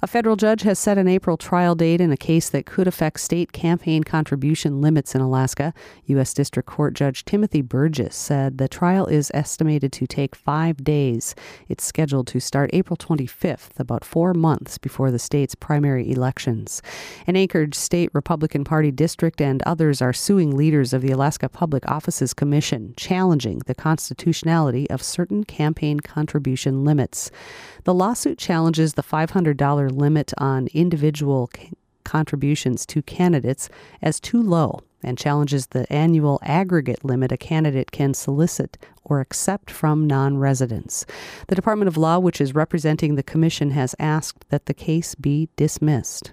A federal judge has set an April trial date in a case that could affect state campaign contribution limits in Alaska. U.S. District Court Judge Timothy Burgess said the trial is estimated to take five days. It's scheduled to start April 25th, about four months before the state's primary elections. An Anchorage State Republican Party district and others are suing leaders of the Alaska Public Offices Commission, challenging the constitutionality of certain campaign contribution limits. The lawsuit challenges the $500 limit on individual contributions to candidates as too low and challenges the annual aggregate limit a candidate can solicit or accept from non residents. The Department of Law, which is representing the Commission, has asked that the case be dismissed.